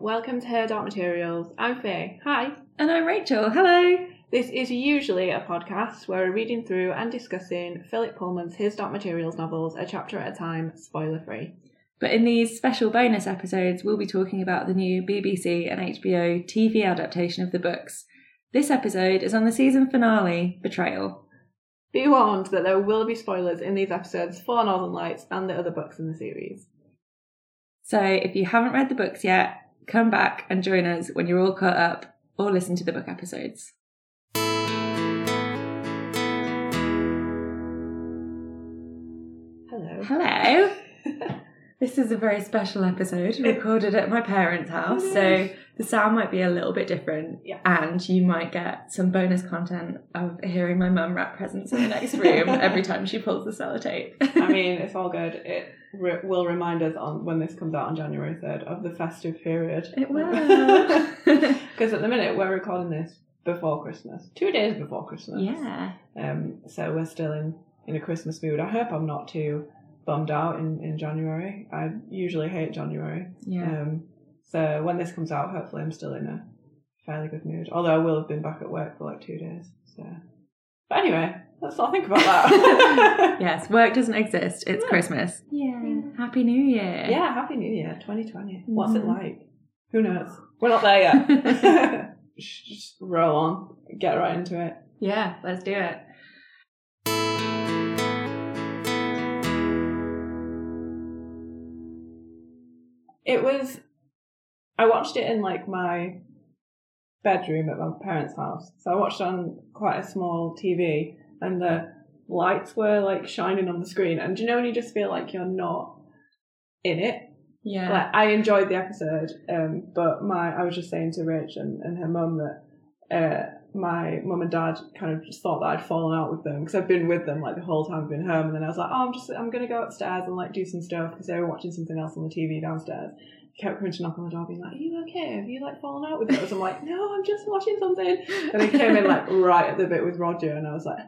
welcome to Her Dark Materials. I'm Faye. Hi. And I'm Rachel. Hello. This is usually a podcast where we're reading through and discussing Philip Pullman's His Dark Materials novels a chapter at a time, spoiler free. But in these special bonus episodes, we'll be talking about the new BBC and HBO TV adaptation of the books. This episode is on the season finale, Betrayal. Be warned that there will be spoilers in these episodes for Northern Lights and the other books in the series. So if you haven't read the books yet, come back and join us when you're all caught up or listen to the book episodes. Hello. Hello. This is a very special episode recorded at my parents' house, so the sound might be a little bit different. Yeah. And you might get some bonus content of hearing my mum wrap presents in the next room every time she pulls the sellotape. I mean, it's all good. It re- will remind us on when this comes out on January 3rd of the festive period. It will. Because at the minute we're recording this before Christmas, two days before Christmas. yeah. Um, so we're still in, in a Christmas mood. I hope I'm not too bummed out in, in January. I usually hate January. Yeah. Um, so when this comes out, hopefully I'm still in a fairly good mood. Although I will have been back at work for like two days. So, but anyway, let's not think about that. yes, work doesn't exist. It's No. Christmas. Yeah. Happy New Year. Yeah, Happy New Year, 2020. What's it Mhm. like? Who knows? We're not there yet. Just roll on, get right into it. Yeah, let's do it. It was. I watched it in like my bedroom at my parents' house. So I watched on quite a small TV, and the lights were like shining on the screen. And do you know when you just feel like you're not in it? Yeah. Like I enjoyed the episode, um, but my I was just saying to Rich and, and her mum that uh, my mum and dad kind of just thought that I'd fallen out with them because I've been with them like the whole time I've been home, and then I was like, oh, I'm just I'm gonna go upstairs and like do some stuff because they were watching something else on the TV downstairs. Kept coming to knock on the door, being like, "Are you okay? Have you like fallen out with us?" I'm like, "No, I'm just watching something." And he came in like right at the bit with Roger, and I was like,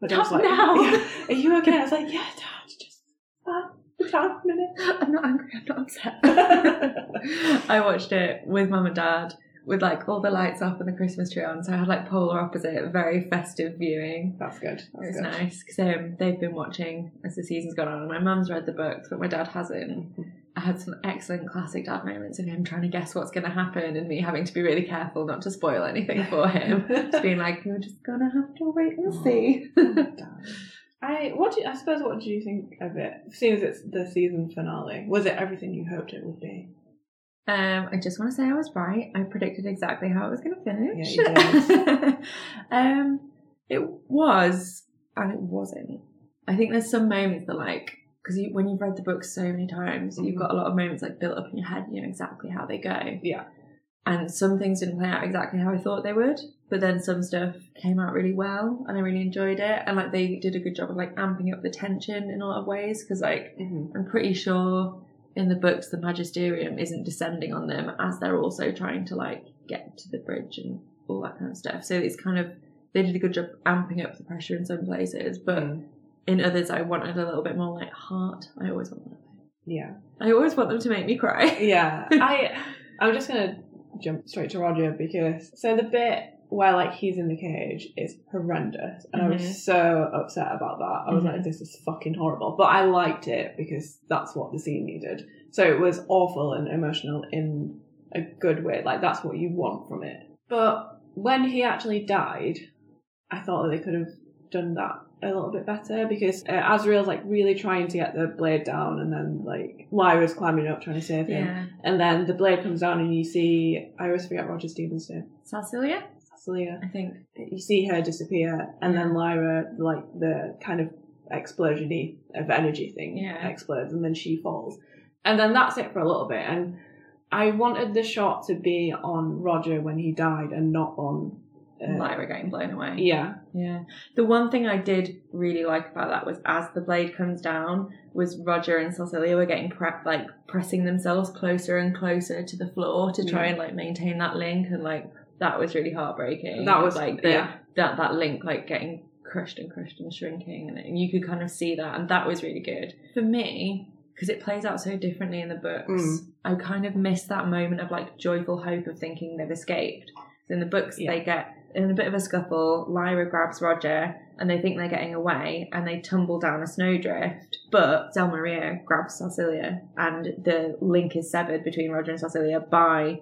"My like, now. "Yeah, are you okay?" I was like, "Yeah, dad, just uh, a minute." I'm not angry, I'm not upset. I watched it with mum and dad with like all the lights off and the Christmas tree on, so I had like polar opposite, very festive viewing. That's good. It was good. nice because um, they've been watching as the season's gone on. and My mum's read the books, but my dad hasn't. I had some excellent classic dad moments of him trying to guess what's going to happen and me having to be really careful not to spoil anything for him. Just being like, you're just gonna have to wait and see. I what do you, I suppose what do you think of it? Seeing as it's the season finale, was it everything you hoped it would be? Um, I just want to say I was right. I predicted exactly how it was going to finish. Yeah, um, it was, and it wasn't. I think there's some moments that like because you, when you've read the book so many times, you've Mhm. got a lot of moments like built up in your head. You know exactly how they go. Yeah. And some things didn't play out exactly how I thought they would, but then some stuff came out really well, and I really enjoyed it. And like they did a good job of like amping up the tension in a lot of ways because like Mm-hmm. I'm pretty sure in the books the magisterium isn't descending on them as they're also trying to like get to the bridge and all that kind of stuff. So it's kind of they did a good job amping up the pressure in some places, but Mm. in others I wanted a little bit more like heart. I always want that. Yeah, I always want them to make me cry. yeah. I I'm just gonna jump straight to Roger because so the bit where like he's in the cage is horrendous, and I Mhm. was so upset about that. I was Mhm. like, this is fucking horrible, but I liked it because that's what the scene needed. So it was awful and emotional in a good way. Like that's what you want from it. But when he actually died, I thought that they could have done that a little bit better because uh, Asriel's like really trying to get the blade down, and then like Lyra's climbing up trying to save him, Yeah. and then the blade comes down, and you see I always forget Roger Stevens' name, Cecilia, Cecilia. I think. You see her disappear, and then Lyra, like the kind of explosiony of energy thing, Yeah. explodes, and then she falls, and then that's it for a little bit. And I wanted the shot to be on Roger when he died, and not on uh, Lyra getting blown away. Yeah, Yeah. The one thing I did really like about that was as the blade comes down, was Roger and Cecilia were getting pre- like pressing themselves closer and closer to the floor to try Yeah. and like maintain that link, and like that was really heartbreaking. That was- like the, yeah. that that link like getting crushed and crushed and shrinking, and, you could kind of see that, and that was really good for me because it plays out so differently in the books. Mm. I kind of miss that moment of like joyful hope of thinking they've escaped. So in the books, Yeah. they get in a bit of a scuffle. Lyra grabs Roger, and they think they're getting away, and they tumble down a snowdrift. But Stelmaria grabs Cecilia, and the link is severed between Roger and Cecilia by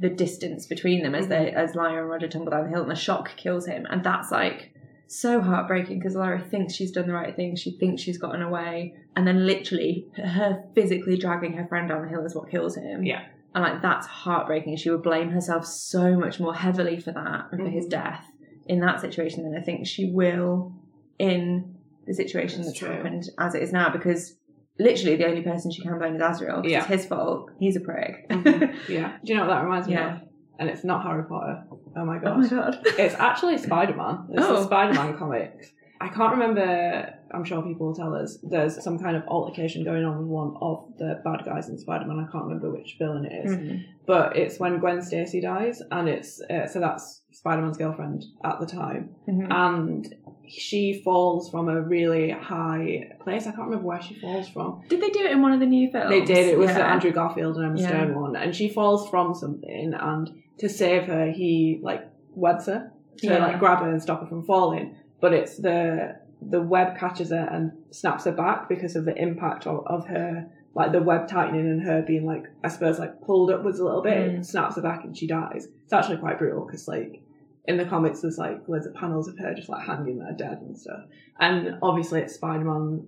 the distance between them as they as Lyra and Roger tumble down the hill, and the shock kills him, and that's like so heartbreaking because Lyra thinks she's done the right thing. She thinks she's gotten away, and then literally her physically dragging her friend down the hill is what kills him. Yeah. and like that's heartbreaking. She would blame herself so much more heavily for that and for his Mhm. death in that situation than I think she will in the situation That's that's happened as it is now. Because literally the only person she can blame is Asriel. Yeah. it's his fault. He's a prick. Mhm. Yeah. Do you know what that reminds me Yeah. of? And it's not Harry Potter. Oh my oh god. my god. It's actually Spider Man. It's Oh. the Spider Man comics. I can't remember, I'm sure people will tell us, there's some kind of altercation going on with one of the bad guys in Spider Man. I can't remember which villain it is. Mm. But it's when Gwen Stacy dies, and it's, uh, so that's Spider Man's girlfriend at the time. Mhm. And she falls from a really high place. I can't remember where she falls from. Did they do it in one of the new films? They did. It was the Andrew Garfield and Emma Yeah. Stone one, and she falls from something, and to save her, he like webs her to Yeah. like grab her and stop her from falling. But it's the the web catches her and snaps her back because of the impact of, of her like the web tightening and her being like I suppose like pulled upwards a little bit. Mm. It snaps her back and she dies. It's actually quite brutal because like in the comics there's like loads of panels of her just like hanging there dead and stuff. And obviously it's Spider Man.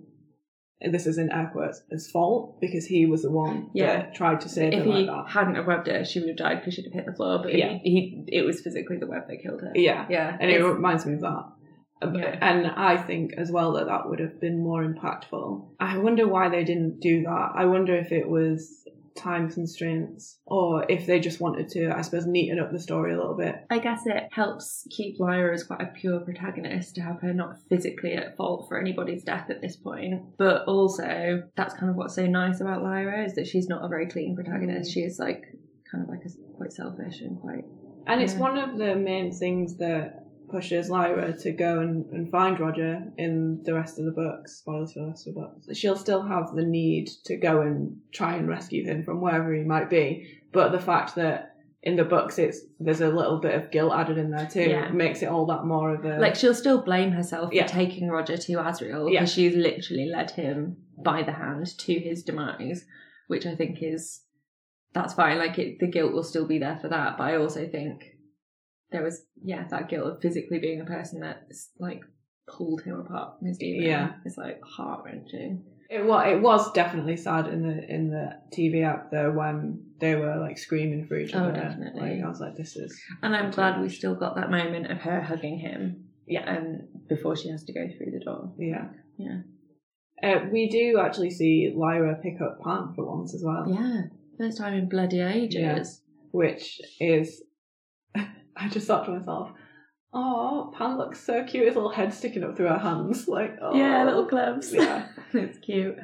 This is in air quotes his fault because he was the one Yeah. that tried to save If her he like that. hadn't have webbed her, she would have died because she'd have hit the floor. But Yeah. he, he, it was physically the web that killed her. Yeah, Yeah, and it reminds me of that. Yeah. And I think as well that that would have been more impactful. I wonder why they didn't do that. I wonder if it was time constraints or if they just wanted to, I suppose, neaten up the story a little bit. I guess it helps keep Lyra as quite a pure protagonist to have her not physically at fault for anybody's death at this point. But also, that's kind of what's so nice about Lyra is that she's not a very clean protagonist. Mm. She is like kind of like a, quite selfish and quite And it's one of the main things that pushes Lyra to go and, and find Roger in the rest of the books. Spoilers for the rest of the books. She'll still have the need to go and try and rescue him from wherever he might be. But the fact that in the books it's there's a little bit of guilt added in there too Yeah. makes it all that more of a like she'll still blame herself Yeah. for taking Roger to Asriel because Yeah. she's literally led him by the hand to his demise, which I think is that's fine. Like it, the guilt will still be there for that, but I also think there was yeah that guilt of physically being a person that like pulled him apart from his daemon. Yeah. it's like heart wrenching. It was it was definitely sad in the in the TV app though when they were like screaming for each other. Oh, other. definitely. Like I was like, this is And I'm glad we still got that moment of her hugging him. Yeah. and before she has to go through the door. yeah. Yeah. Uh, we do actually see Lyra pick up Pan for once as well. Yeah, first time in bloody ages. Yeah. which is I just thought to myself, oh, Pan looks so cute, his little head sticking up through her hands. Like, oh. Yeah, little gloves. Yeah. it's cute.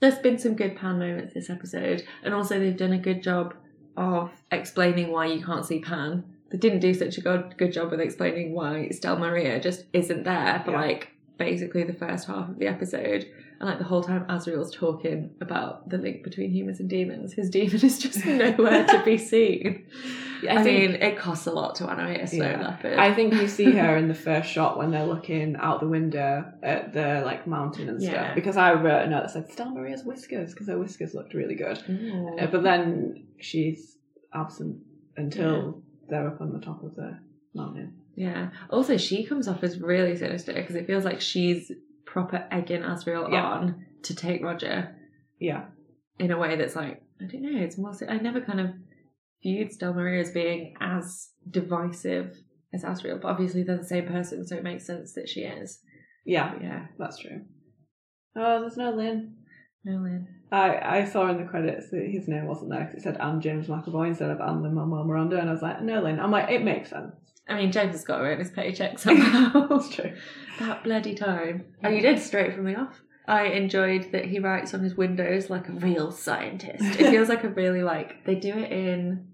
There's been some good Pan moments this episode, and also they've done a good job of explaining why you can't see Pan. They didn't do such a good good job with explaining why Stelmaria just isn't there for Yeah. like basically the first half of the episode. And like the whole time Asriel's talking about the link between humans and daemons, his daemon is just nowhere to be seen. I I, think- mean, it costs a lot to animate a snow Yeah. leopard. I think you see her in the first shot when they're looking out the window at the like mountain and stuff. Yeah. Because I wrote a note that said Stelmaria's whiskers because her whiskers looked really good. Uh, but then she's absent until they're up on the top of the mountain. Yeah. Also, she comes off as really sinister because it feels like she's proper egging Asriel Yeah. on to take Roger Yeah. in a way that's like, I don't know, it's more. I never kind of viewed Stelmaria as being as divisive as Asriel, but obviously they're the same person, so it makes sense that she is. Yeah, But yeah. that's true. Oh, there's no Lin. No, Lin. I, I saw in the credits that his name wasn't there 'cause it said Anne James McAvoy instead of Anne Lin-Manuel Miranda, and I was like, no, Lin. I'm like, it makes sense. I mean, James has got to earn his paycheck somehow. That's true. that bloody time. Oh, you did straight from the off. I enjoyed that he writes on his windows like a real scientist. It feels like a really like they do it in.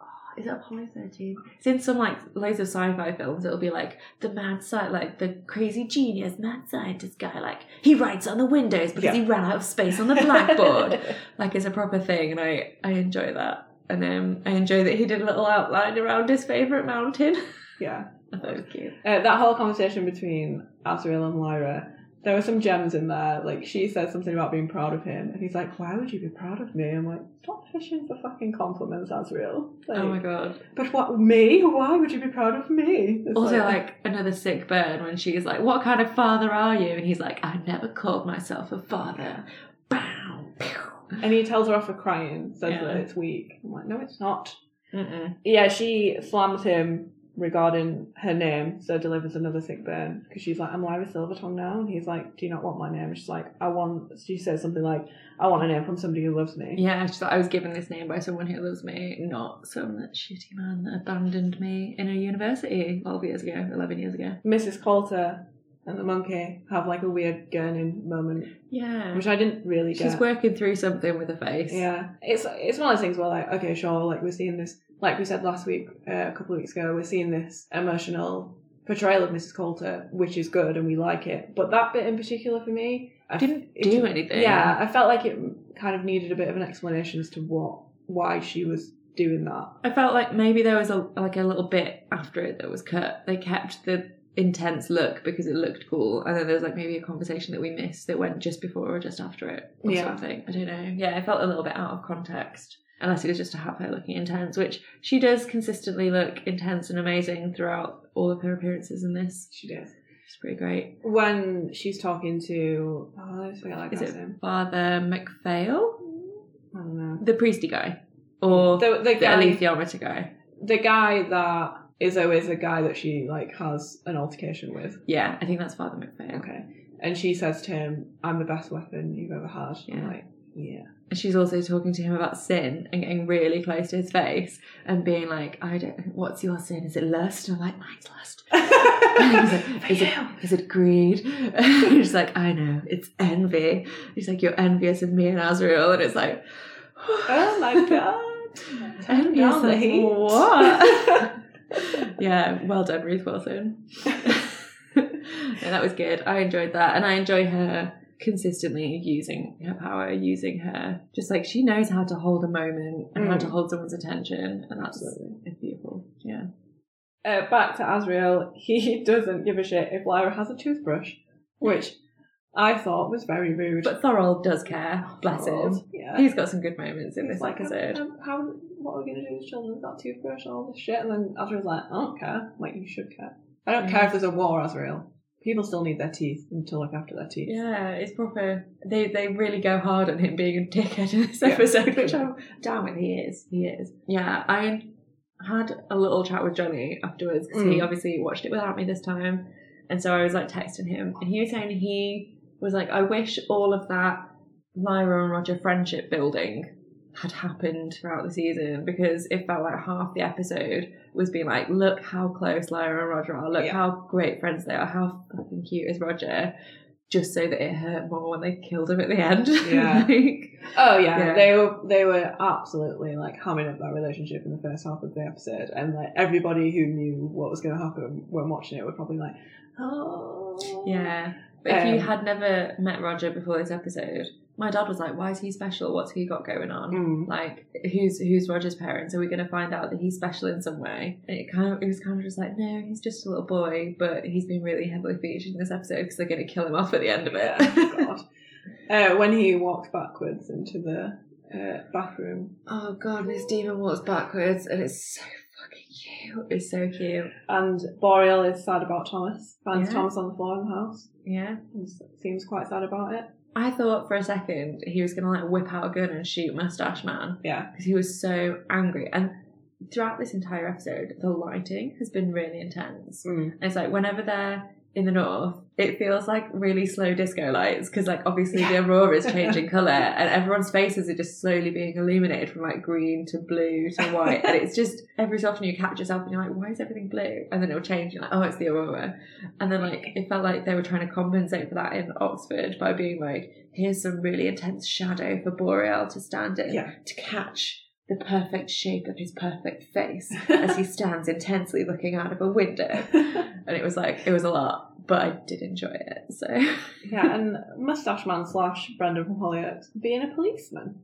Oh, is it Apollo 13? It's in some like loads of sci-fi films. It'll be like the mad sci like the crazy genius mad scientist guy. Like he writes on the windows because Yeah. he ran out of space on the blackboard. like it's a proper thing, and I I enjoy that. And um, I enjoy that he did a little outline around his favorite mountain. yeah. Was cute. Uh, that whole conversation between Asriel and Lyra, there were some gems in there. Like she said something about being proud of him, and he's like, "Why would you be proud of me?" I'm like, "Stop fishing for fucking compliments, Asriel." Like, oh my god. But what me? Why would you be proud of me? It's Also, like another sick burn when she's like, "What kind of father are you?" And he's like, "I never called myself a father." Bow. pew. And he tells her off for crying, says Yeah. that it's weak. I'm like, no, it's not. Mm-mm. Yeah, she slams him regarding her name, so delivers another sick burn because she's like, I'm Lyra Silvertongue now, and he's like, Do you not want my name? And she's like, I want. She says something like, I want a name from somebody who loves me. Yeah, she's like, I was given this name by someone who loves me, not some shitty man that abandoned me in a university 12 years ago, 11 years ago. Mrs. Coulter and the monkey have like a weird gurning moment, Yeah. which I didn't really get. She's working through something with her face. Yeah, it's it's one of those things where like, okay, sure, like we're seeing this, like we said last week, uh, a couple of weeks ago, we're seeing this emotional portrayal of Mrs. Coulter, which is good and we like it. But that bit in particular for me, I Didn't it do anything. Yeah, I felt like it kind of needed a bit of an explanation as to what, why she was doing that. I felt like maybe there was a like a little bit after it that was cut. They kept the intense look because it looked cool, and then there was like maybe a conversation that we missed that went just before or just after it or Yeah. something. I don't know. Yeah, I felt a little bit out of context. Unless it was just to have her looking intense, which she does consistently look intense and amazing throughout all of her appearances in this. She does. It's pretty great. When she's talking to, oh, I forget that Is it name. Father MacPhail? I don't know. The priesty guy. Or The, the the guy, guy. the guy that is always a guy that she like has an altercation with. Yeah, I think that's Father MacPhail. Okay. And she says to him, I'm the best weapon you've ever had. I'm Yeah. like, yeah. And she's also talking to him about sin and getting really close to his face and being like, I don't, what's your sin? Is it lust? And I'm like, mine's lust. He's like, is it, is it greed? And she's like, I know, it's envy. He's like, you're envious of me and Asriel. And it's like, oh my god. Envious heat. what? Yeah, well done, Ruth Wilson. yeah, that was good. I enjoyed that. And I enjoy her consistently using her power, using her just like she knows how to hold a moment and how Mm. to hold someone's attention. And that's Absolutely. beautiful. Yeah. Uh, back to Asriel, he doesn't give a shit if Lyra has a toothbrush, which I thought was very rude. But Thorold does care. Bless him. Yeah. He's got some good moments in this like, episode. um, how, what are we going to do with children without toothbrush and all this shit? And then Asriel's like, I don't care. I'm like, you should care. I don't care if there's a war, Asriel. People still need their teeth and to look after their teeth. Yeah, it's proper. They they really go hard on him being a dickhead in this episode, which I'm down with. He is. He is. Yeah, I had a little chat with Johnny afterwards because he Mm. obviously watched it without me this time, and so I was like texting him, and he was saying he was like, I wish all of that Lyra and Roger friendship building had happened throughout the season because it felt like half the episode was being like, look how close Lyra and Roger are, look Yeah. how great friends they are, how fucking cute is Roger, just so that it hurt more when they killed him at the end. Yeah. Like, Oh yeah, Yeah. they were they were absolutely like hamming up that relationship in the first half of the episode, and like everybody who knew what was going to happen when watching it were probably like, oh yeah. But if you Um, had never met Roger before this episode, my dad was like, why is he special? What's he got going on? Mm. Like, who's who's Roger's parents? Are we going to find out that he's special in some way? And it kind of it was kind of just like, no, he's just a little boy, but he's been really heavily featured in this episode because they're going to kill him off at the end of it. Yeah, God. Uh, when he walked backwards into the uh, bathroom, oh god, this daemon walks backwards, and it's so fucking cute. It's so cute. and Boreal is sad about Thomas. Finds Yeah. Thomas on the floor in the house. Yeah. seems quite sad about it. I thought for a second he was gonna like whip out a gun and shoot Mustache Man Yeah, because he was so angry. And throughout this entire episode, the lighting has been really intense. mm. And it's like whenever they're in the north, it feels like really slow disco lights because like obviously the aurora is changing color and everyone's faces are just slowly being illuminated from like green to blue to white. and it's just every so often you catch yourself and you're like, why is everything blue? And then it'll change. You're like, oh, it's the aurora. And then like it felt like they were trying to compensate for that in Oxford by being like, here's some really intense shadow for Boreal to stand in Yeah. to catch the perfect shape of his perfect face as he stands intensely looking out of a window. And it was like, it was a lot, but I did enjoy it. So, yeah, and Mustache Man slash Brendan from Hollyoaks being a policeman.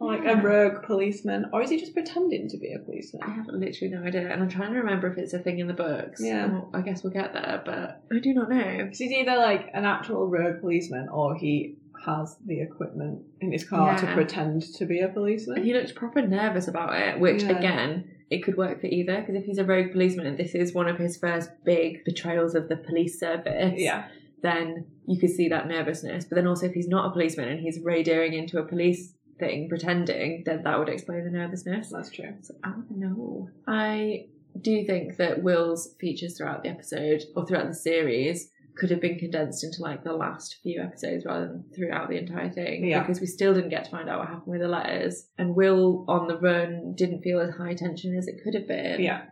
Like Yeah. a rogue policeman. Or is he just pretending to be a policeman? I have literally no idea. And I'm trying to remember if it's a thing in the books. Yeah. And I guess we'll get there, but I do not know. Because he's either like an actual rogue policeman or he has the equipment in his car to pretend to be a And policeman. he looked proper nervous about it, which Yeah. again, it could work for either. Because if he's a rogue policeman and this is one of his first big betrayals of the police service, Yeah. then you could see that nervousness. But then also, if he's not a policeman and he's radioing into a police thing, pretending, then that would explain the nervousness. That's true. So, I don't know. I do think that Will's features throughout the episode or throughout the series could have been condensed into like the last few episodes rather than throughout the entire thing. Yeah. Because we still didn't get to find out what happened with the letters. And Will on the run didn't feel as high tension as it could have been. Yeah.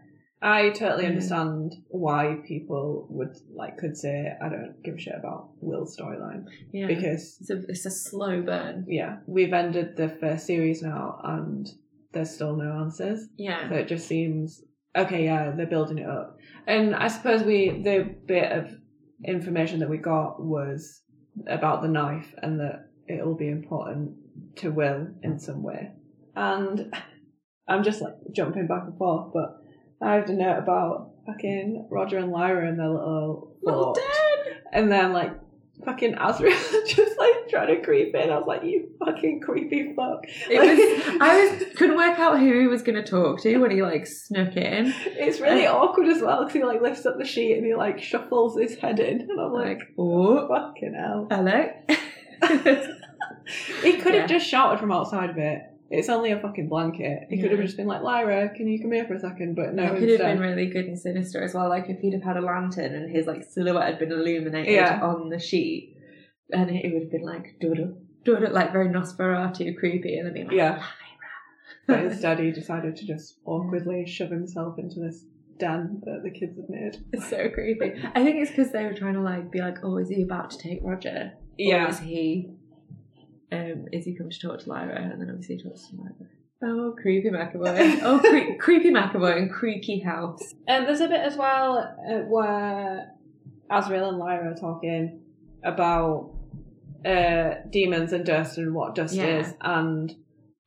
I totally Mm. understand why people would like could say I don't give a shit about Will's storyline Yeah. because it's a, it's a slow burn. yeah we've ended the first series now and there's still no answers Yeah. so it just seems okay yeah they're building it up and I suppose we the bit of information that we got was about the knife and that it will be important to Will in some way and I'm just like jumping back and forth but I have a note about fucking Roger and Lyra and their little Little fort. den! And then like fucking Asriel just like trying to creep in. I was like, you fucking creepy fuck. It was. I was couldn't work out who he was going to talk to when he like snuck in. It's really awkward as well because he like lifts up the sheet and he like shuffles his head in, and I'm like, Like, oh, fucking hell. hello. He could have Yeah. just shouted from outside of it. It's only a fucking blanket. He could have just been like, Lyra, can you come here for a second? But no, it could have been um, really good and sinister as well. Like if he'd have had a lantern and his like silhouette had been illuminated Yeah. on the sheet, and it would have been like doodle, doodle, like very Nosferatu creepy, and then being like, Yeah. but instead he decided to just awkwardly shove himself into this den that the kids had made. It's so creepy. I think it's because they were trying to like be like, oh, is he about to take Roger? Or Yeah. is he? Um, is he come to talk to Lyra? And then obviously he talks to Lyra. Oh, creepy McAvoy. oh, cre- creepy McAvoy and creaky house. And there's a bit as well uh, where Asriel and Lyra are talking about uh, daemons and dust and what dust Yeah. is, and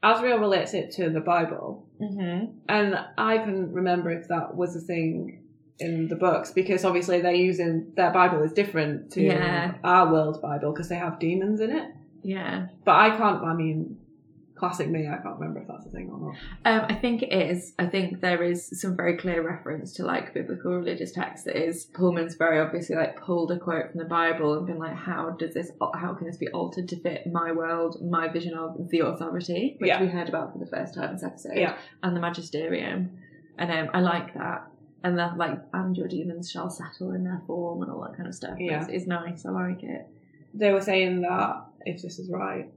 Asriel relates it to the Bible. Mm-hmm. And I couldn't remember if that was a thing in the books because obviously they're using their Bible is different to Yeah. our world Bible because they have daemons in it. Yeah. But I can't. I mean, classic me. I can't remember if that's a thing or not. Um, I think it is. I think there is some very clear reference to like biblical religious text that is Pullman's very obviously like pulled a quote from the Bible and been like, how does this, how can this be altered to fit my world, my vision of the authority, which Yeah. we heard about for the first time this episode, Yeah. and the magisterium, and um, I like that. And that like, and your daemons shall settle in their form and all that kind of stuff. Yeah. It's, it's nice. I like it. They were saying that if this is right,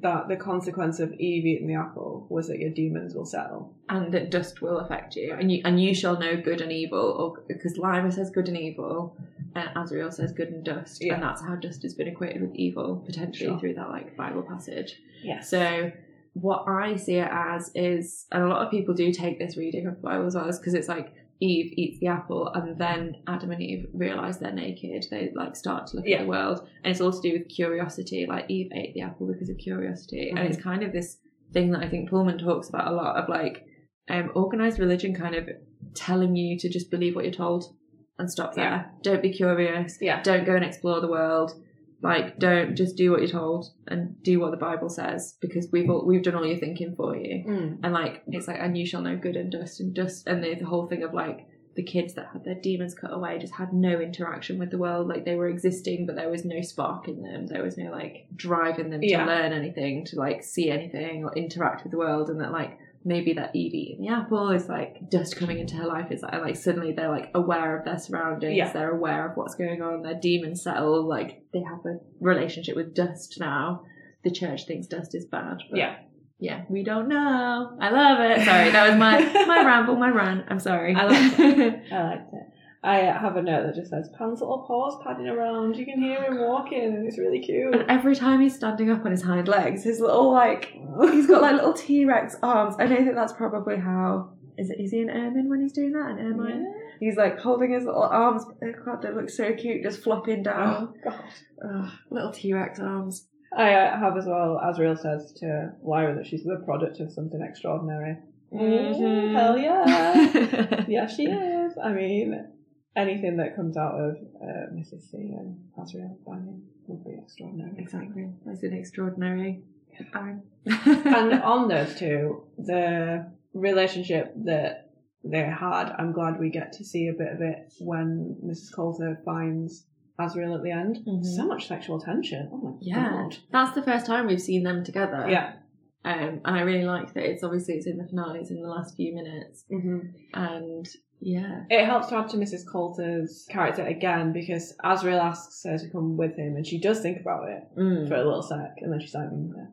that the consequence of Eve eating the apple was that your daemons will settle. and that dust will affect you, and you and you shall know good and evil, or because Lyra says good and evil, and Asriel says good and dust, Yeah. and that's how dust has been equated with evil potentially Sure. through that like Bible passage. Yes. So what I see it as is, and a lot of people do take this reading of the Bible as well, is because it's like Eve eats the apple, and then Adam and Eve realize they're naked. They like start to look Yeah. at the world, and it's all to do with curiosity. Like Eve ate the apple because of curiosity, and Mhm. it's kind of this thing that I think Pullman talks about a lot of like um, organized religion, kind of telling you to just believe what you're told and stop there. Yeah. Don't be curious. Yeah. Don't go and explore the world like don't just do what you're told and do what the bible says because we've all, we've done all your thinking for you Mm. and like it's like and you shall know good and dust and dust and the, the whole thing of like the kids that had their daemons cut away just had no interaction with the world like they were existing but there was no spark in them there was no like drive in them to Yeah. learn anything to like see anything or interact with the world and that like maybe that Eve in the apple is like dust coming into her life It's like, like suddenly they're like aware of their surroundings Yeah. they're aware of what's going on their daemons settle like they have a relationship with dust now the church thinks dust is bad but Yeah. yeah we don't know I love it sorry that was my my ramble my rant I'm sorry I liked I liked it. I have a note that just says Pan's little paws padding around. You can hear oh, him walking, and it's really cute. And every time he's standing up on his hind legs, his little like he's got like little T Rex arms. I don't think that's probably how is it is he an ermine when he's doing that? An ermine? He's like holding his little arms. Oh god, they look so cute, just flopping down. Oh god. Ugh, little T Rex arms. I uh, have as well. Asriel says to Lyra that she's the product of something extraordinary. Mhm. Hell yeah. yeah, she is. I mean, anything that comes out of uh, Mrs. C and Asriel banging would be extraordinary. Exactly. That's an extraordinary. And on those two, the relationship that they had, I'm glad we get to see a bit of it when Mrs. Coulter finds Asriel at the end. Mhm. So much sexual tension. Oh my Yeah, god. that's the first time we've seen them together. Yeah. Um, and I really like that it's obviously it's in the finale, it's in the last few minutes. hmm And yeah. It helps to add to Mrs. Coulter's character again because Asriel asks her to come with him and she does think about it Mm. for a little sec and then she's like, mm, yeah.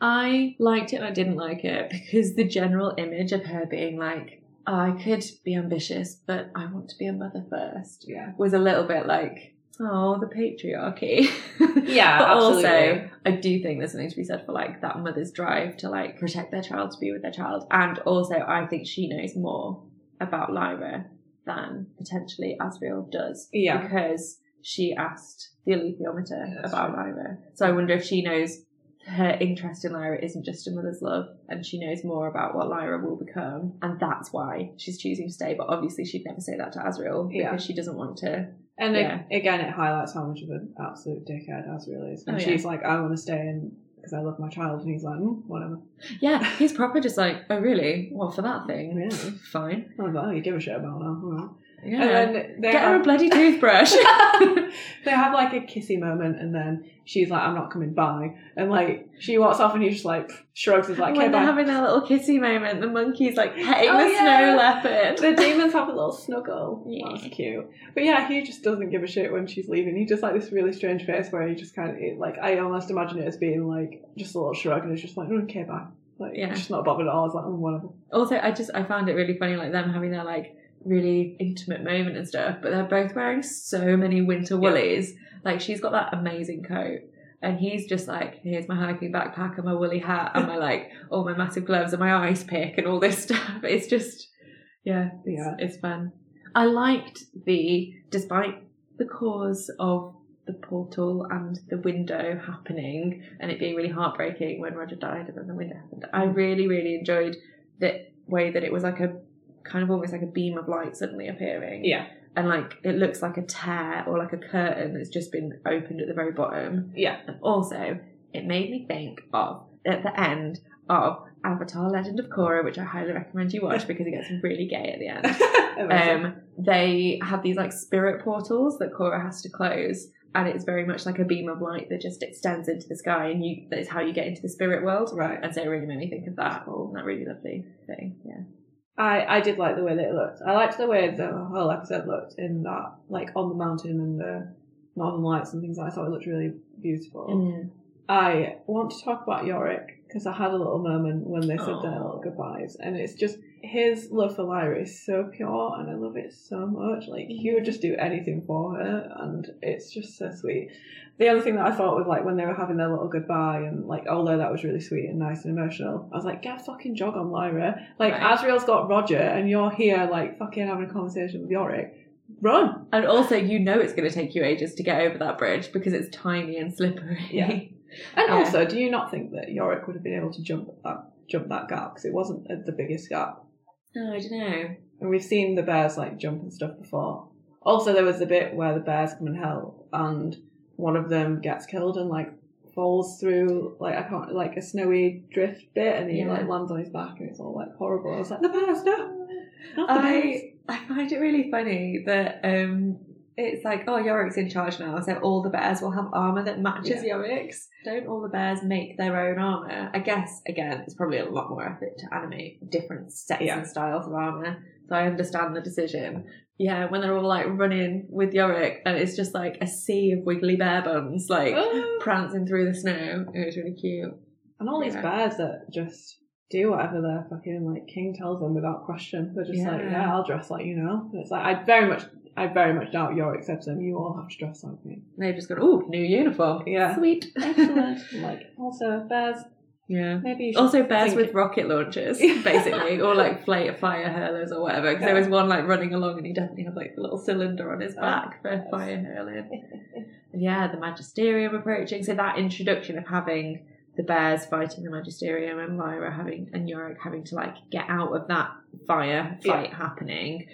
I liked it and I didn't like it because the general image of her being like, I could be ambitious, but I want to be a mother first yeah. was a little bit like, oh, the patriarchy. Yeah, but absolutely. also, I do think there's something to be said for like that mother's drive to like protect their child, to be with their child. And also, I think she knows more about Lyra than potentially Asriel does. Yeah. Because she asked the alethiometer Yeah, about true. Lyra. So I wonder if she knows her interest in Lyra isn't just a mother's love and she knows more about what Lyra will become and that's why she's choosing to stay. But obviously she'd never say that to Asriel because Yeah. she doesn't want to. And Yeah. a- again, it highlights how much of an absolute dickhead Asriel is. And Oh, she's like, I want to stay in because I love my child. And he's like, mm, whatever. Yeah, he's proper just like, oh really? Well, for that thing? Yeah. Fine. I'm like, oh, you give a shit about her. Yeah. And then they Get her a bloody toothbrush. they have like a kissy moment and then she's like, I'm not coming by. And like, she walks off and he just like shrugs his like, when they're bye. having their little kissy moment, the monkey's like petting Oh, the yeah. snow leopard. The daemons have a little snuggle. Yeah. That's cute. But yeah, he just doesn't give a shit when she's leaving. He just like this really strange face where he just kind of like I almost imagine it as being like just a little shrug and it's just like "Mm, okay bye. Like Yeah. just not bothered at all. It's like oh, whatever. Also, I just I found it really funny, like them having their like really intimate moment and stuff. But they're both wearing so many winter woolies. Like she's got that amazing coat. And he's just like, here's my hiking backpack and my woolly hat and my like all my massive gloves and my ice pick and all this stuff. It's just yeah, it's, Yeah. it's fun. I liked the despite the cause of the portal and the window happening and it being really heartbreaking when Roger died and then the window happened. I really, really enjoyed the way that it was like a kind of almost like a beam of light suddenly appearing. Yeah. And like it looks like a tear or like a curtain that's just been opened at the very bottom. Yeah. And also, it made me think of at the end of Avatar Legend of Korra, which I highly recommend you watch because it gets really gay at the end. Um, they have these like spirit portals that Korra has to close, and it's very much like a beam of light that just extends into the sky, and you that is how you get into the spirit world. right. And so it really made me think of that. and that really lovely thing. Yeah. I, I did like the way that it looked. I liked the way the whole episode looked in that, like on the mountain and the northern lights and things. I thought it looked really beautiful. Mm. I want to talk about Iorek because I had a little moment when they said their Aw. little goodbyes, and it's just his love for Lyra is so pure, and I love it so much. Like he would just do anything for her, and it's just so sweet. The other thing that I thought was like when they were having their little goodbye, and like although that was really sweet and nice and emotional, I was like, get a fucking jog on Lyra. Like Right. Asriel's got Roger, and you're here like fucking having a conversation with Iorek. Run. And also, you know it's going to take you ages to get over that bridge because it's tiny and slippery. Yeah. And Yeah. also, do you not think that Iorek would have been able to jump that jump that gap because it wasn't uh, the biggest gap? No, I don't know. And we've seen the bears like jump and stuff before. Also, there was a bit where the bears come and help, and one of them gets killed and like falls through like I can't like a snowy drift bit, and he Yeah. like lands on his back, and it's all like horrible. I was like, the bears, no, not the bears. I I find it really funny that um it's like oh Iorek's in charge now, so all the bears will have armor that matches Iorek's. Don't all the bears make their own armor? I guess again it's probably a lot more effort to animate different sets Yeah. and styles of armor. So I understand the decision. Yeah, when they're all like running with Iorek and it's just like a sea of wiggly bear buns like Ah. prancing through the snow. It was really cute. and all these bears that just do whatever their fucking like king tells them without question. They're just like, Yeah. yeah, I'll dress like you know. And it's like I very much I very much doubt Iorek said to them, "You all have to dress like me." They've just gone, oh, new uniform. Yeah. Sweet. Excellent. like also bears. Yeah. Maybe you Also bears think- with rocket launchers, basically, or like fla- fire hurlers or whatever. Because there was one like running along, and he definitely had like the little cylinder on his oh, back for fire hurling. And yeah, the Magisterium approaching. So that introduction of having the bears fighting the Magisterium and Lyra having and Iorek having to like get out of that fire fight happening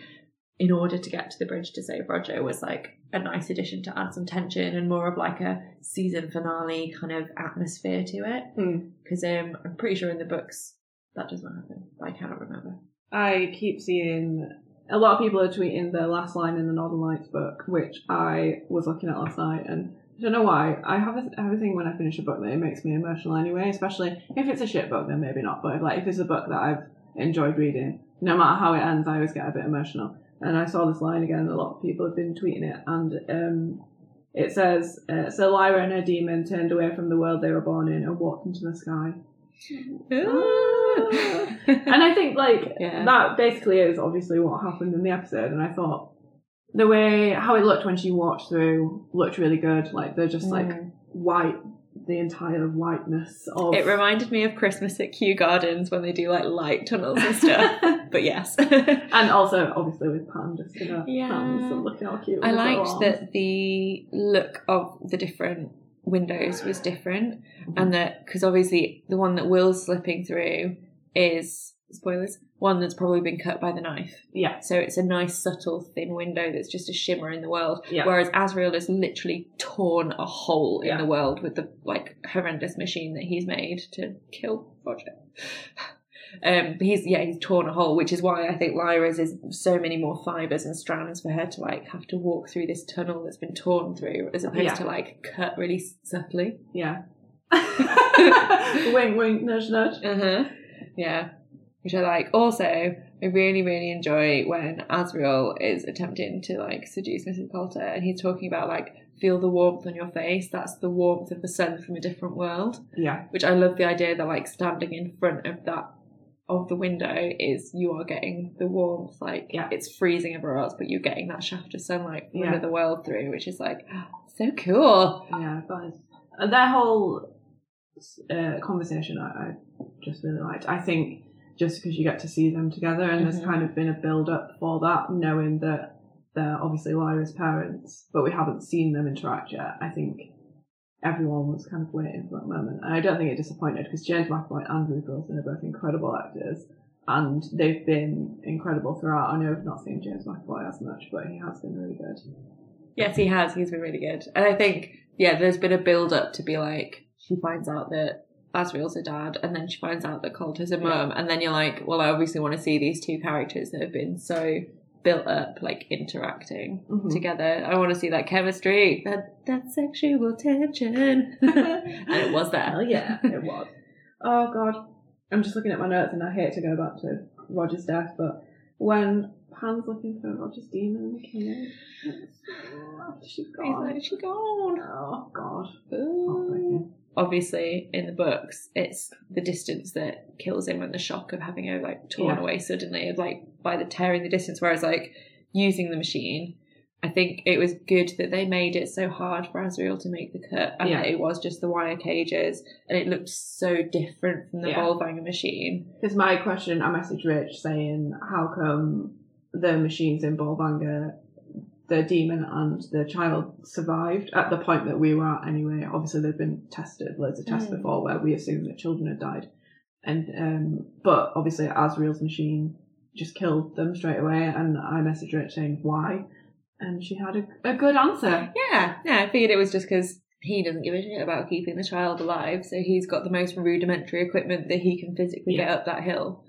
in order to get to the bridge to save Roger was like a nice addition to add some tension and more of like a season finale kind of atmosphere to it. Hmm. Because um, I'm pretty sure in the books that doesn't happen, but I cannot remember. I keep seeing a lot of people are tweeting the last line in the Northern Lights book, which I was looking at last night, and I don't know why. I have a, I have a thing when I finish a book that it makes me emotional anyway, especially if it's a shit book, then maybe not. But if, like if it's a book that I've enjoyed reading, no matter how it ends, I always get a bit emotional. And I saw this line again. A lot of people have been tweeting it, and um, it says, uh, "So Lyra and her daemon turned away from the world they were born in and walked into the sky." and I think like Yeah. that basically is obviously what happened in the episode. And I thought the way how it looked when she walked through looked really good. Like they're just like Mm. white, the entire whiteness of. It reminded me of Christmas at Kew Gardens when they do like light tunnels and stuff. but yes. and also obviously with Pan just in her Yeah. hands and looking how cute. I liked that the look of the different windows was different, and that because obviously the one that Will's slipping through is spoilers one that's probably been cut by the knife. Yeah, So it's a nice subtle thin window that's just a shimmer in the world. Yeah. Whereas Asriel has literally torn a hole in Yeah. the world with the like horrendous machine that he's made to kill Roger. Um, but he's yeah he's torn a hole, which is why I think Lyra's is so many more fibers and strands for her to like have to walk through this tunnel that's been torn through, as opposed Yeah. to like cut really subtly. yeah. wink, wink, nudge, nudge. Uh huh. Yeah. Which I like. Also, I really, really enjoy when Asriel is attempting to like seduce Mrs. Coulter and he's talking about like feel the warmth on your face. That's the warmth of the sun from a different world. Yeah, Which I love the idea that like standing in front of that of the window is you are getting the warmth, like Yeah. it's freezing everywhere else, but you're getting that shaft of sunlight from Yeah. another world through, which is like so cool. yeah. That and their whole uh, conversation, I, I just really liked. I think just because you get to see them together, and there's Mhm. kind of been a build up for that, knowing that they're obviously Lyra's parents, but we haven't seen them interact yet. I think everyone was kind of waiting for that moment, and I don't think it disappointed because James McAvoy and Ruth Wilson are both incredible actors. And they've been incredible throughout. I know I've not seen James McAvoy as much, but he has been really good. Yes, he has. He's been really good. And I think, yeah, there's been a build up to be like, she finds out that Asriel's a dad, and then she finds out that Coulter's a mum, and then you're like, well, I obviously want to see these two characters that have been so built up, like interacting Mhm. together. I want to see that chemistry, that that sexual tension. and it was there. Hell yeah, it was. Oh god, I'm just looking at my notes and I hate to go back to Roger's death, but when Pan's looking for Roger's daemon in the cave, after she's He's gone. like, she gone. Oh god. Ooh. Obviously in the books it's the distance that kills him and the shock of having her like torn Yeah. away suddenly like by the tearing the distance whereas like using the machine I think it was good that they made it so hard for Asriel to make the cut and Yeah. that it was just the wire cages and it looked so different from the Yeah. Bolvangar machine. Because my question, I messaged Rich saying, how come the machines in Bolvanger, the daemon and the child survived at the point that we were at anyway? Obviously, they've been tested, loads of tests Mm. before where we assumed that children had died. And, um, but obviously, Asriel's machine just killed them straight away. And I messaged Rich saying, why? And she had a, a good answer. Yeah, yeah, I figured it was just because he doesn't give a shit about keeping the child alive, so he's got the most rudimentary equipment that he can physically get up that hill.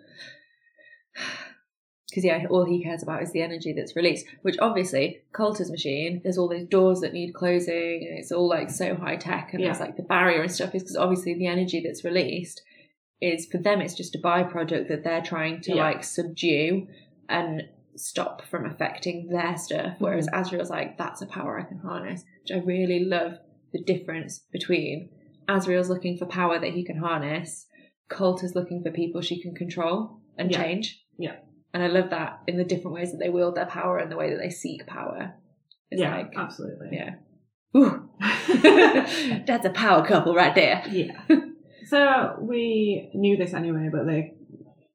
Because yeah, all he cares about is the energy that's released. Which obviously, Coulter's machine, there's all those doors that need closing, and it's all like so high tech, and Yeah. there's like the barrier and stuff. Is because obviously the energy that's released is for them, it's just a byproduct that they're trying to Yeah. like subdue and stop from affecting their stuff. Whereas Mm-hmm. Asriel's like, that's a power I can harness, which I really love the difference between Asriel's looking for power that he can harness, Coulter's looking for people she can control and Yeah. change. Yeah. And I love that in the different ways that they wield their power and the way that they seek power. It's yeah, like, absolutely. yeah. Ooh. That's a power couple right there. Yeah. so we knew this anyway, but they,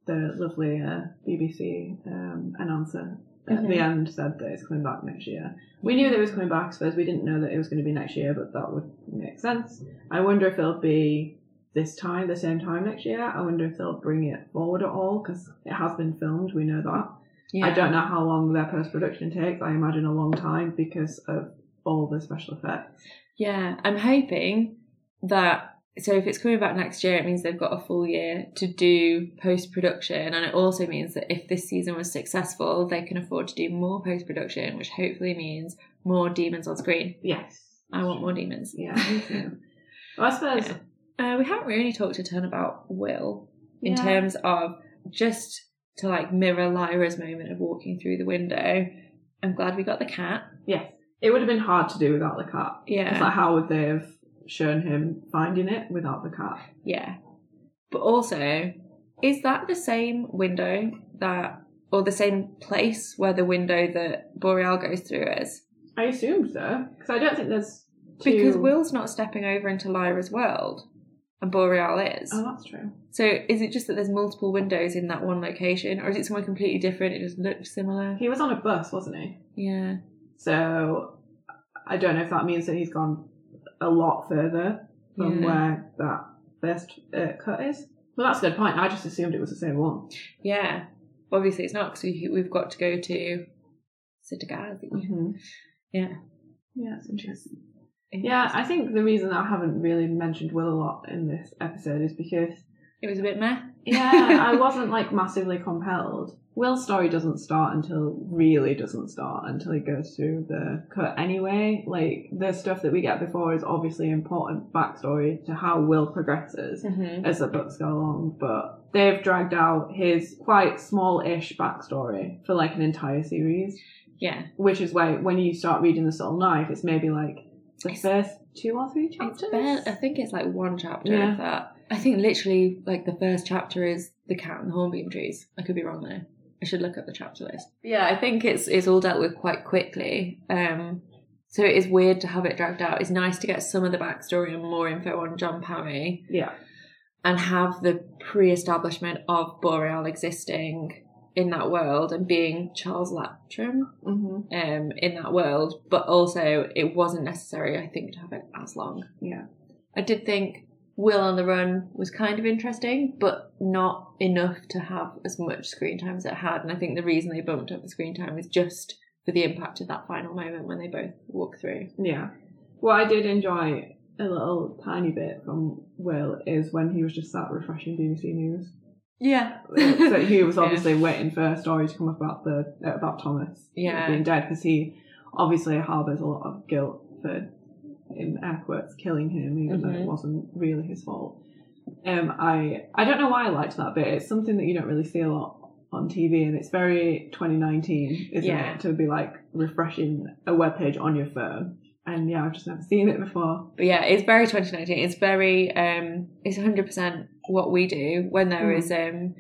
the lovely uh, BBC um, announcer at Mhm. the end said that it's coming back next year. We knew that it was coming back, I suppose we didn't know that it was going to be next year, but that would make sense. I wonder if it'll be this time, the same time next year. I wonder if they'll bring it forward at all, because it has been filmed, we know that. Yeah. I don't know how long their post production takes. I imagine a long time because of all the special effects. Yeah, I'm hoping that. So if it's coming back next year, it means they've got a full year to do post production, and it also means that if this season was successful, they can afford to do more post production, which hopefully means more daemons on screen. Yes. I want more daemons. Yeah, well, I suppose. Uh, we haven't really talked a ton about Will in yeah. terms of just to like mirror Lyra's moment of walking through the window. I'm glad we got the cat. Yes. It would have been hard to do without the cat. Yeah. It's like, how would they have shown him finding it without the cat? Yeah. But also, is that the same window that, or the same place where the window that Boreal goes through is? I assume so. Because I don't think there's. Two... Because Will's not stepping over into Lyra's world, and Boreal is. Oh, that's true. So is it just that there's multiple windows in that one location, or is it somewhere completely different? It just looks similar. He was on a bus, wasn't he? Yeah. So I don't know if that means that he's gone a lot further from Yeah. where that first uh, cut is. Well, that's a good point. I just assumed it was the same one. Yeah. Obviously, it's not because we, we've got to go to. Mm-hmm. Yeah. Yeah, that's interesting. Yeah, I think the reason I haven't really mentioned Will a lot in this episode is because It was a bit meh. yeah, I wasn't like massively compelled. Will's story doesn't start until really doesn't start until he goes through the cut anyway. Like the stuff that we get before is obviously important backstory to how Will progresses Mm-hmm. as the books go along, but they've dragged out his quite small-ish backstory for like an entire series, Yeah. which is why when you start reading the Subtle Knife, it's maybe like It's- first two or three It's chapters. bare, I think it's like one chapter Yeah. of that. I think literally like the first chapter is the cat and the hornbeam trees. I could be wrong there. I should look up the chapter list. Yeah, I think it's it's all dealt with quite quickly. Um, so it is weird to have it dragged out. It's nice to get some of the backstory and more info on John Parry Yeah, and have the pre-establishment of Boreal existing in that world and being Charles Latrom hmm um, in that world, but also it wasn't necessary, I think, to have it as long. yeah, I did think Will on the Run was kind of interesting, but not enough to have as much screen time as it had. And I think the reason they bumped up the screen time is just for the impact of that final moment when they both walk through. yeah. What I did enjoy a little tiny bit from Will is when he was just sat refreshing BBC News. Yeah. so he was Yeah. obviously waiting for a story to come up about the about Thomas Yeah. being dead because he obviously harbours a lot of guilt for in air quotes killing him even though it Mhm. wasn't really his fault. Um, I I don't know why I liked that bit. It's something that you don't really see a lot on TV, and it's very 2019, isn't Yeah. it? To be like refreshing a web page on your phone. And yeah, I've just never seen it before. But yeah, it's very 2019. It's very, um, it's 100% what we do when there Mm. is, um,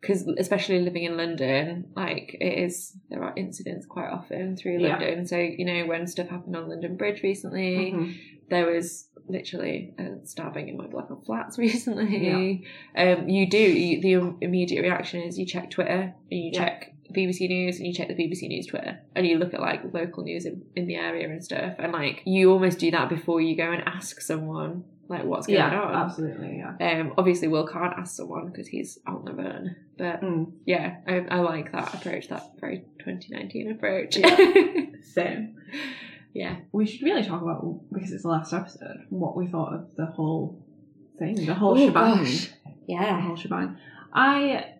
because especially living in London, like it is, there are incidents quite often through Yeah. London. So, you know, when stuff happened on London Bridge recently, Mhm. there was literally a stabbing in my block of flats recently. Um, you do, you, the immediate reaction is you check Twitter and you Yeah. check BBC News and you check the BBC News Twitter and you look at like local news in, in the area and stuff. And like you almost do that before you go and ask someone like what's going Yeah, on. absolutely. Yeah. Um, obviously, Will can't ask someone because he's on the run. But Mm. yeah, I, I like that approach, that very 2019 approach. Yeah. Same. yeah. We should really talk about because it's the last episode. What we thought of the whole thing, the whole Oh, shebang. gosh. The Yeah. whole shebang. I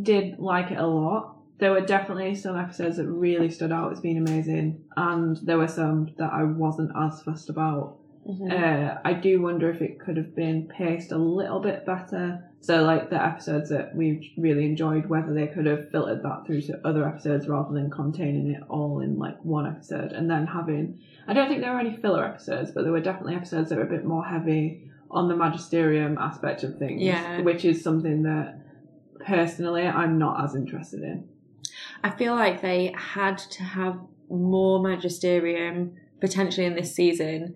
did like it a lot. There were definitely some episodes that really stood out as being amazing, and there were some that I wasn't as fussed about. Mhm. Uh, I do wonder if it could have been paced a little bit better. So, like the episodes that we really enjoyed, whether they could have filtered that through to other episodes rather than containing it all in like one episode, and then having. I don't think there were any filler episodes, but there were definitely episodes that were a bit more heavy on the magisterium aspect of things. Yeah. which is something that personally I'm not as interested in. I feel like they had to have more magisterium potentially in this season.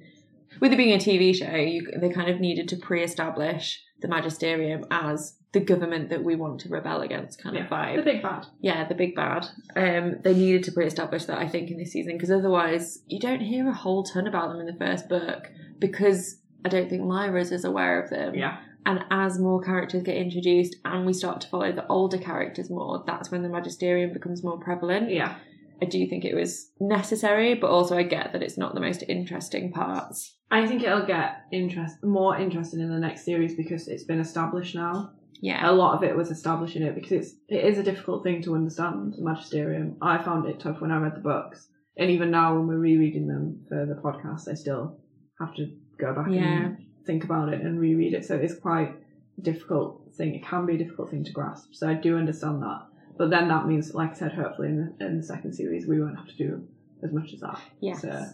With it being a TV show, you, they kind of needed to pre-establish the magisterium as the government that we want to rebel against kind of vibe. The big bad. Yeah, the big bad. Um, they needed to pre-establish that, I think, in this season because otherwise you don't hear a whole ton about them in the first book because I don't think Lyra's as aware of them. Yeah. And as more characters get introduced and we start to follow the older characters more, that's when the magisterium becomes more prevalent. Yeah. I do think it was necessary, but also I get that it's not the most interesting parts. I think it'll get interest more interesting in the next series because it's been established now. Yeah. A lot of it was establishing it because it's it is a difficult thing to understand, the magisterium. I found it tough when I read the books. And even now when we're rereading them for the podcast, I still have to go back Yeah. and think about it and reread it. So it's quite a difficult thing. It can be a difficult thing to grasp. So I do understand that. But then that means, like I said, hopefully in the, in the second series we won't have to do as much as that. Yes. So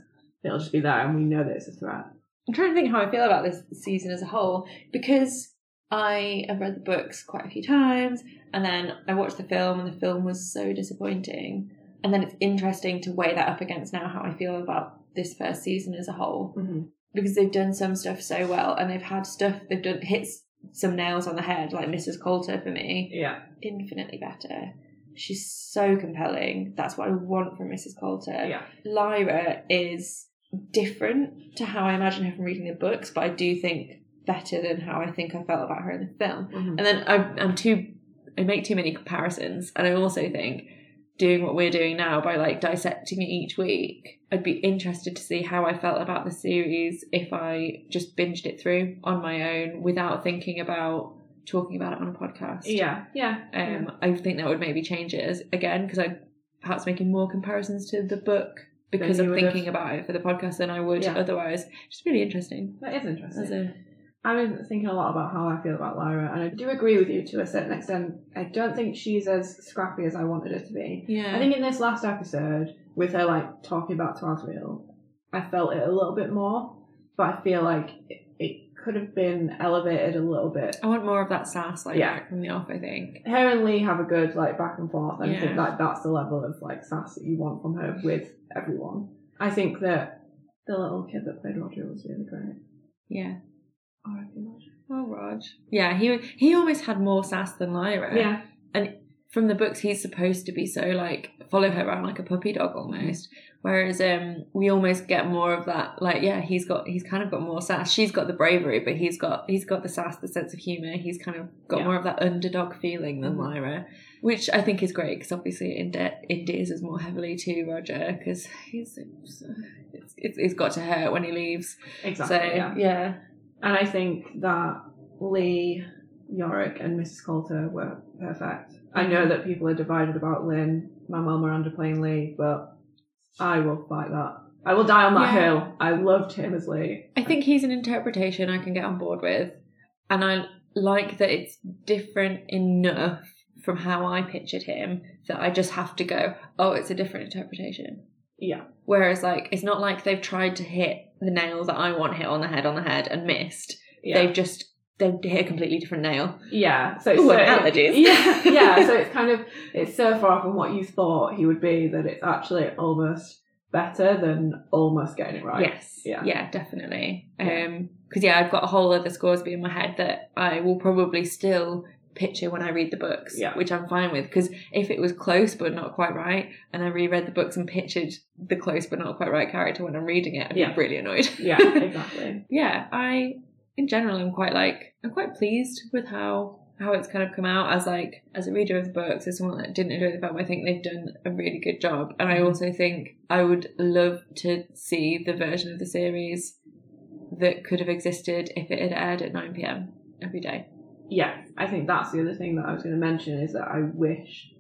it'll just be there and we know that it's a threat. I'm trying to think how I feel about this season as a whole because I have read the books quite a few times and then I watched the film and the film was so disappointing. And then it's interesting to weigh that up against now how I feel about this first season as a whole Mm-hmm. because they've done some stuff so well and they've had stuff they've done hits some nails on the head like Mrs. Coulter for me Yeah. infinitely better. She's so compelling. That's what I want from Mrs. Coulter. Yeah. Lyra is different to how I imagine her from reading the books, but I do think better than how I think I felt about her in the film. Mhm. And then I, I'm too, I make too many comparisons, and I also think doing what we're doing now by like dissecting it each week, I'd be interested to see how I felt about the series if I just binged it through on my own without thinking about talking about it on a podcast. Yeah. Yeah. Um, I think that would maybe change it as, again because I perhaps making more comparisons to the book because I'm thinking about it for the podcast than I would Yeah. otherwise. Just really interesting. that is interesting. I've been thinking a lot about how I feel about Lyra, and I do agree with you to a certain extent. I don't think she's as scrappy as I wanted her to be. yeah, I think in this last episode, with her like talking about Twarsville, I felt it a little bit more, but I feel like it, it could have been elevated a little bit. I want more of that sass like Yeah. from the off. I think. Her and Lee have a good like back and forth, and I think like that's the level of like sass that you want from her with everyone. I think that the little kid that played Roger was really great. Yeah. R.I.P. Oh, Raj. Yeah, he he almost had more sass than Lyra. Yeah, And From the books, he's supposed to be so like follow her around like a puppy dog almost. Whereas um we almost get more of that like yeah he's got he's kind of got more sass. She's got the bravery, but he's got he's got the sass, the sense of humor. He's kind of got Yeah. more of that underdog feeling than Mhm. Lyra, which I think is great because obviously it ende- endears us more heavily to Roger because he's it's, it's, it's got to hurt when he leaves. exactly. so yeah. yeah. And I think that Lee, Iorek, and Mrs. Coulter were perfect. I know that people are divided about Lynn, my mum Miranda playing Lee, but I will fight that. I will die on that Yeah. hill. I loved him as Lee. I think he's an interpretation I can get on board with, and I like that it's different enough from how I pictured him that I just have to go, oh, it's a different interpretation. Yeah. Whereas, like, it's not like they've tried to hit the nail that I want hit on the head on the head and missed. Yeah. They've just they've hit a completely different nail. yeah. So it's Ooh, so, allergies. Yeah. Yeah. So it's kind of it's so far from what you thought he would be that it's actually almost better than almost getting it right. Yes. Yeah. Yeah, definitely. Yeah. Um, because yeah, I've got a whole other Scoresby in my head that I will probably still picture when I read the books, Yeah. which I'm fine with. Because if it was close but not quite right, and I reread the books and pictured the close but not quite right character when I'm reading it, I'd Yeah. be really annoyed. Yeah. Exactly. yeah, I in general I'm quite like I'm quite pleased with how how it's kind of come out as like as a reader of the books as someone that didn't enjoy the film I think they've done a really good job and I mm-hmm. also think I would love to see the version of the series that could have existed if it had aired at 9pm every day yeah, I think that's the other thing that I was going to mention is that I wish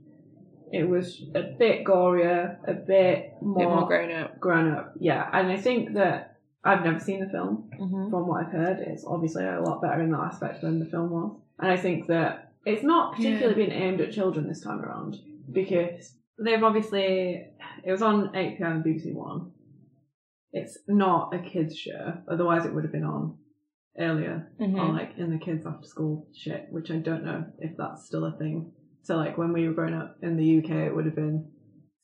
it was a bit gorier, a bit more, bit more grown up grown up. Yeah, and I think that I've never seen the film. mm-hmm. From what I've heard, it's obviously a lot better in that aspect than the film was, and I think that it's not particularly been aimed at children this time around because they've obviously it was on 8 pm BBC One. It's not a kids show, otherwise it would have been on earlier Mm-hmm. or like in the kids after school shit, which I don't know if that's still a thing. So like when we were growing up in the UK, it would have been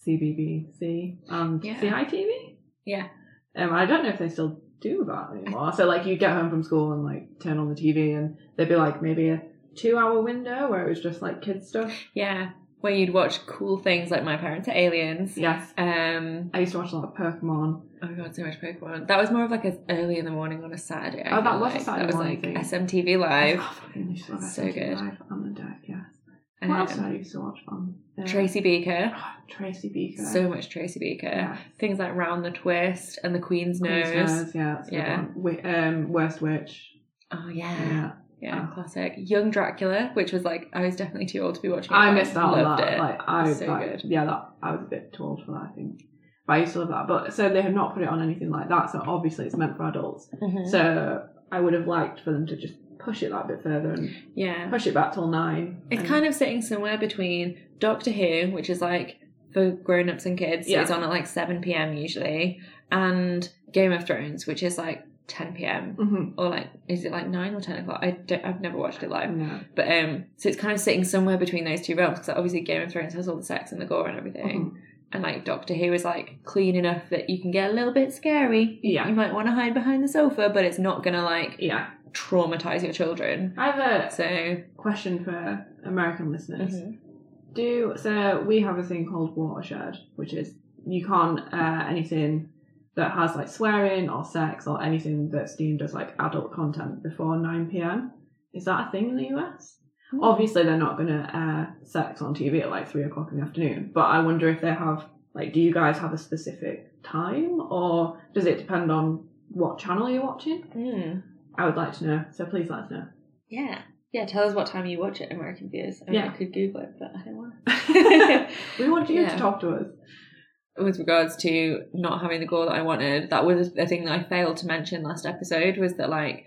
CBBC and Yeah. CITV. Yeah. Um, I don't know if they still do that anymore. So like you'd get home from school and like turn on the TV and there'd be like maybe a two hour window where it was just like kids stuff. Yeah. Where you'd watch cool things like My Parents Are Aliens. Yes. Um, I used to watch a lot of Pokemon. oh my god, so much Pokemon. That was more of like a early in the morning on a Saturday. I Oh, that was a. Saturday That was like thing. SMTV Live. Oh, fucking used to love So SNL good. Live on the deck, yes. What else did I Um, used to watch on? Uh, Tracy Beaker. oh, Tracy Beaker. So much Tracy Beaker. yeah. Things like Round the Twist and The Queen's, Queen's Nose. Nose, yeah, that's a good Yeah. Wi- um, Worst Witch. Oh yeah. Yeah. Yeah, Oh. classic. Young Dracula, which was like I was definitely too old to be watching. it, I missed out on loved that. it. Like I, So like, good. yeah, that I was a bit too old for that. I think, but I used to love that. But so they have not put it on anything like that. So obviously it's meant for adults. Mhm. So I would have liked for them to just push it that bit further and yeah, push it back till nine. it's and- kind of sitting somewhere between Doctor Who, which is like for grown ups and kids. Yeah. It's on at like seven pm usually, and Game of Thrones, which is like ten pm. Mhm. Or like, is it like nine or ten o'clock? I don't, I've never watched it live, No. but um, so it's kind of sitting somewhere between those two realms because obviously Game of Thrones has all the sex and the gore and everything, Mhm. and like Doctor Who is like clean enough that you can get a little bit scary. Yeah. You might want to hide behind the sofa, but it's not gonna like Yeah. traumatize your children. I have a So question for American listeners. mhm. Do so we have a thing called watershed, which is you can't uh, anything that has like swearing or sex or anything that's deemed as like adult content before nine pm. Is that a thing in the US? Obviously, they're not going to air sex on TV at like three o'clock in the afternoon. But I wonder if they have like, do you guys have a specific time, or does it depend on what channel you're watching? Mm. I would like to know. So please let us know. Yeah. Yeah, tell us what time you watch it, American viewers. I mean, Yeah. I could Google it, but I don't want to. we want you Yeah. to talk to us. With regards to not having the goal that I wanted, that was a thing that I failed to mention last episode was that, like,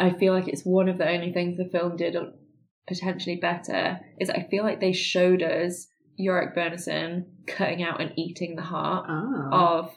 I feel like it's one of the only things the film did potentially better is I feel like they showed us Iorek Byrnison cutting out and eating the heart Ah. of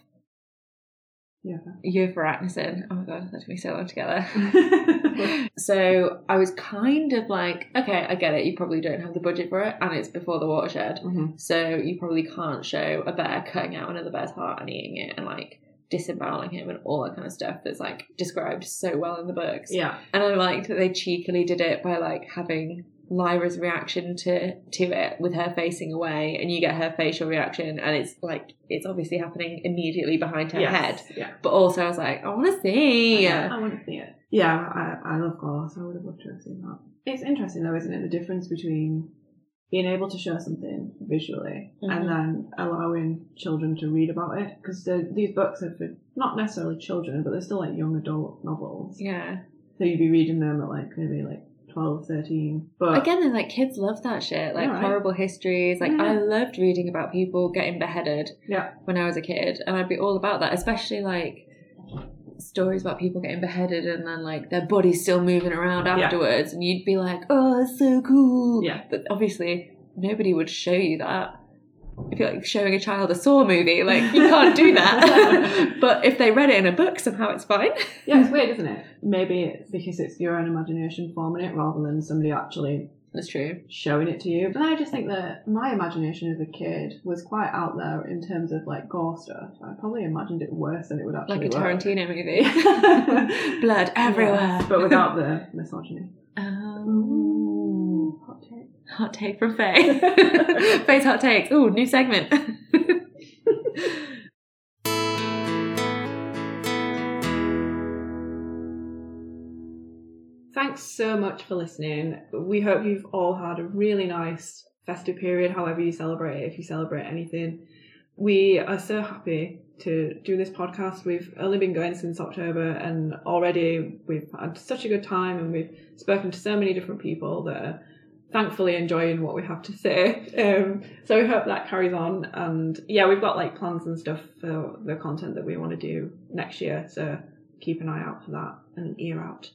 Yeah. Iofur Raknison. Oh my god, that took me so long together. so I was kind of like, okay, I get it. You probably don't have the budget for it, and it's before the watershed, Mhm. so you probably can't show a bear cutting out another bear's heart and eating it, and like disemboweling him and all that kind of stuff that's like described so well in the books. Yeah. And I liked that they cheekily did it by like having Lyra's reaction to to it with her facing away, and you get her facial reaction, and it's like it's obviously happening immediately behind her head. Yeah. But also, I was like, I want to see. Yeah, I want to see it. Yeah, I, I love gore, so I would have loved to have seen that. It's interesting though, isn't it? The difference between being able to show something visually Mhm. and then allowing children to read about it because these books are for not necessarily children, but they're still like young adult novels. Yeah. So you'd be reading them at like maybe like 12, 13. But Again, they're like kids love that shit, like Yeah, right. horrible histories. Like Yeah. I loved reading about people getting beheaded yeah, when I was a kid, and I'd be all about that, especially like stories about people getting beheaded and then like their bodies still moving around Yeah. afterwards, and you'd be like, "Oh, that's so cool." Yeah. But obviously, nobody would show you that. If you're like showing a child a Saw movie, like you can't do that. but if they read it in a book, somehow it's fine. yeah, it's weird, isn't it? Maybe it's because it's your own imagination forming it rather than somebody actually That's true. showing it to you. But I just think that my imagination as a kid was quite out there in terms of like gore stuff. I probably imagined it worse than it would actually Like a work. Tarantino movie. Blood everywhere. Yeah, but without the misogyny. Oh. Hot take. Hot take from Faye. Faye's hot takes. Ooh, new segment. Thanks so much for listening. We hope you've all had a really nice festive period, however you celebrate it, if you celebrate anything. We are so happy to do this podcast. We've only been going since October and already we've had such a good time and we've spoken to so many different people that are thankfully enjoying what we have to say. Um, so we hope that carries on and yeah, we've got like plans and stuff for the content that we want to do next year. So keep an eye out for that and ear out.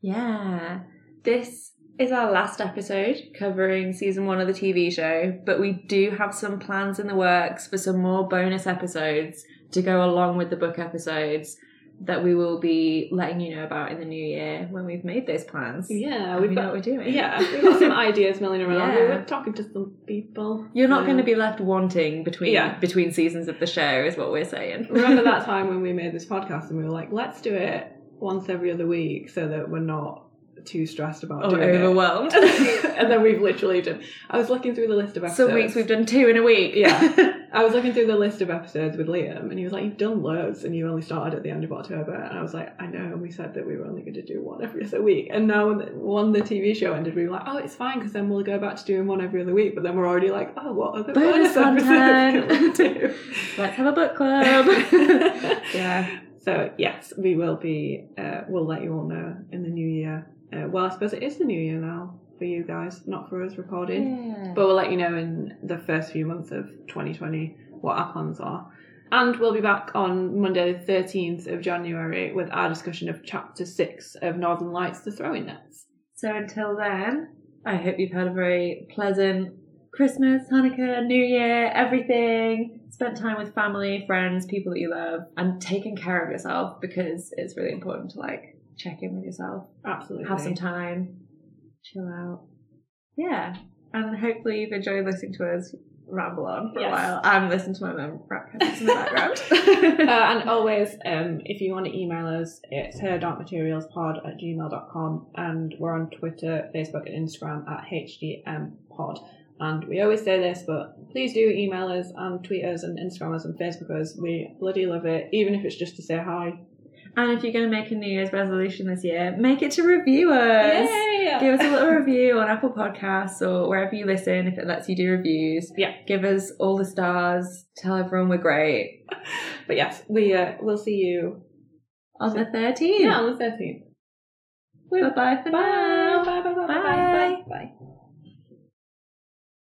yeah. This is our last episode covering season one of the TV show, but we do have some plans in the works for some more bonus episodes to go along with the book episodes. That we will be letting you know about in the new year when we've made those plans. Yeah, we've we know got what we're doing. Yeah, we've got some ideas milling around. We Yeah. were talking to some people. You're not Um, going to be left wanting between Yeah. between seasons of the show, is what we're saying. Remember that time when we made this podcast and we were like, let's do it once every other week so that we're not too stressed about or doing it. overwhelmed. and then we've literally done. I was looking through the list of episodes. Some weeks we've done two in a week. Yeah. I was looking through the list of episodes with Liam, and he was like, "You've done loads, and you only started at the end of October." And I was like, "I know." And we said that we were only going to do one every other week. And now, when the, TV show ended, we were like, "Oh, it's fine," because then we'll go back to doing one every other week. But then we're already like, "Oh, what other Bonus bonus, content. episodes can we do?" Let's have a book club. yeah. So yes, we will be. Uh, we'll let you all know in the new year. Uh, well, I suppose it is the new year now for you guys, not for us recording. yeah. But we'll let you know in the first few months of 2020 what our plans are. And we'll be back on Monday, the 13th of January, with our discussion of chapter 6 of Northern Lights, The Throwing Nets. So until then, I hope you've had a very pleasant Christmas, Hanukkah, New Year, everything. Spent time with family, friends, people that you love, and taking care of yourself because it's really important to like check in with yourself, Absolutely. have some time, chill out. Yeah. And hopefully you've enjoyed listening to us ramble on for Yes. a while and listen to my mum rap in the background. uh, and always, um, if you want to email us, it's her.materialspod at gmail.com and we're on Twitter, Facebook, and Instagram at hdmpod. And we always say this, but please do email us and tweet us and Instagram us and Facebook us. We bloody love it, even if it's just to say hi. And if you're going to make a New Year's resolution this year, make it to review us. Yay! Give us a little review on Apple Podcasts or wherever you listen, if it lets you do reviews. Yeah. Give us all the stars. Tell everyone we're great. but yes, we uh, will see you on the 13th. Yeah, on the 13th. Bye-bye for bye. now. Bye, bye, bye, bye, bye, bye. bye. bye.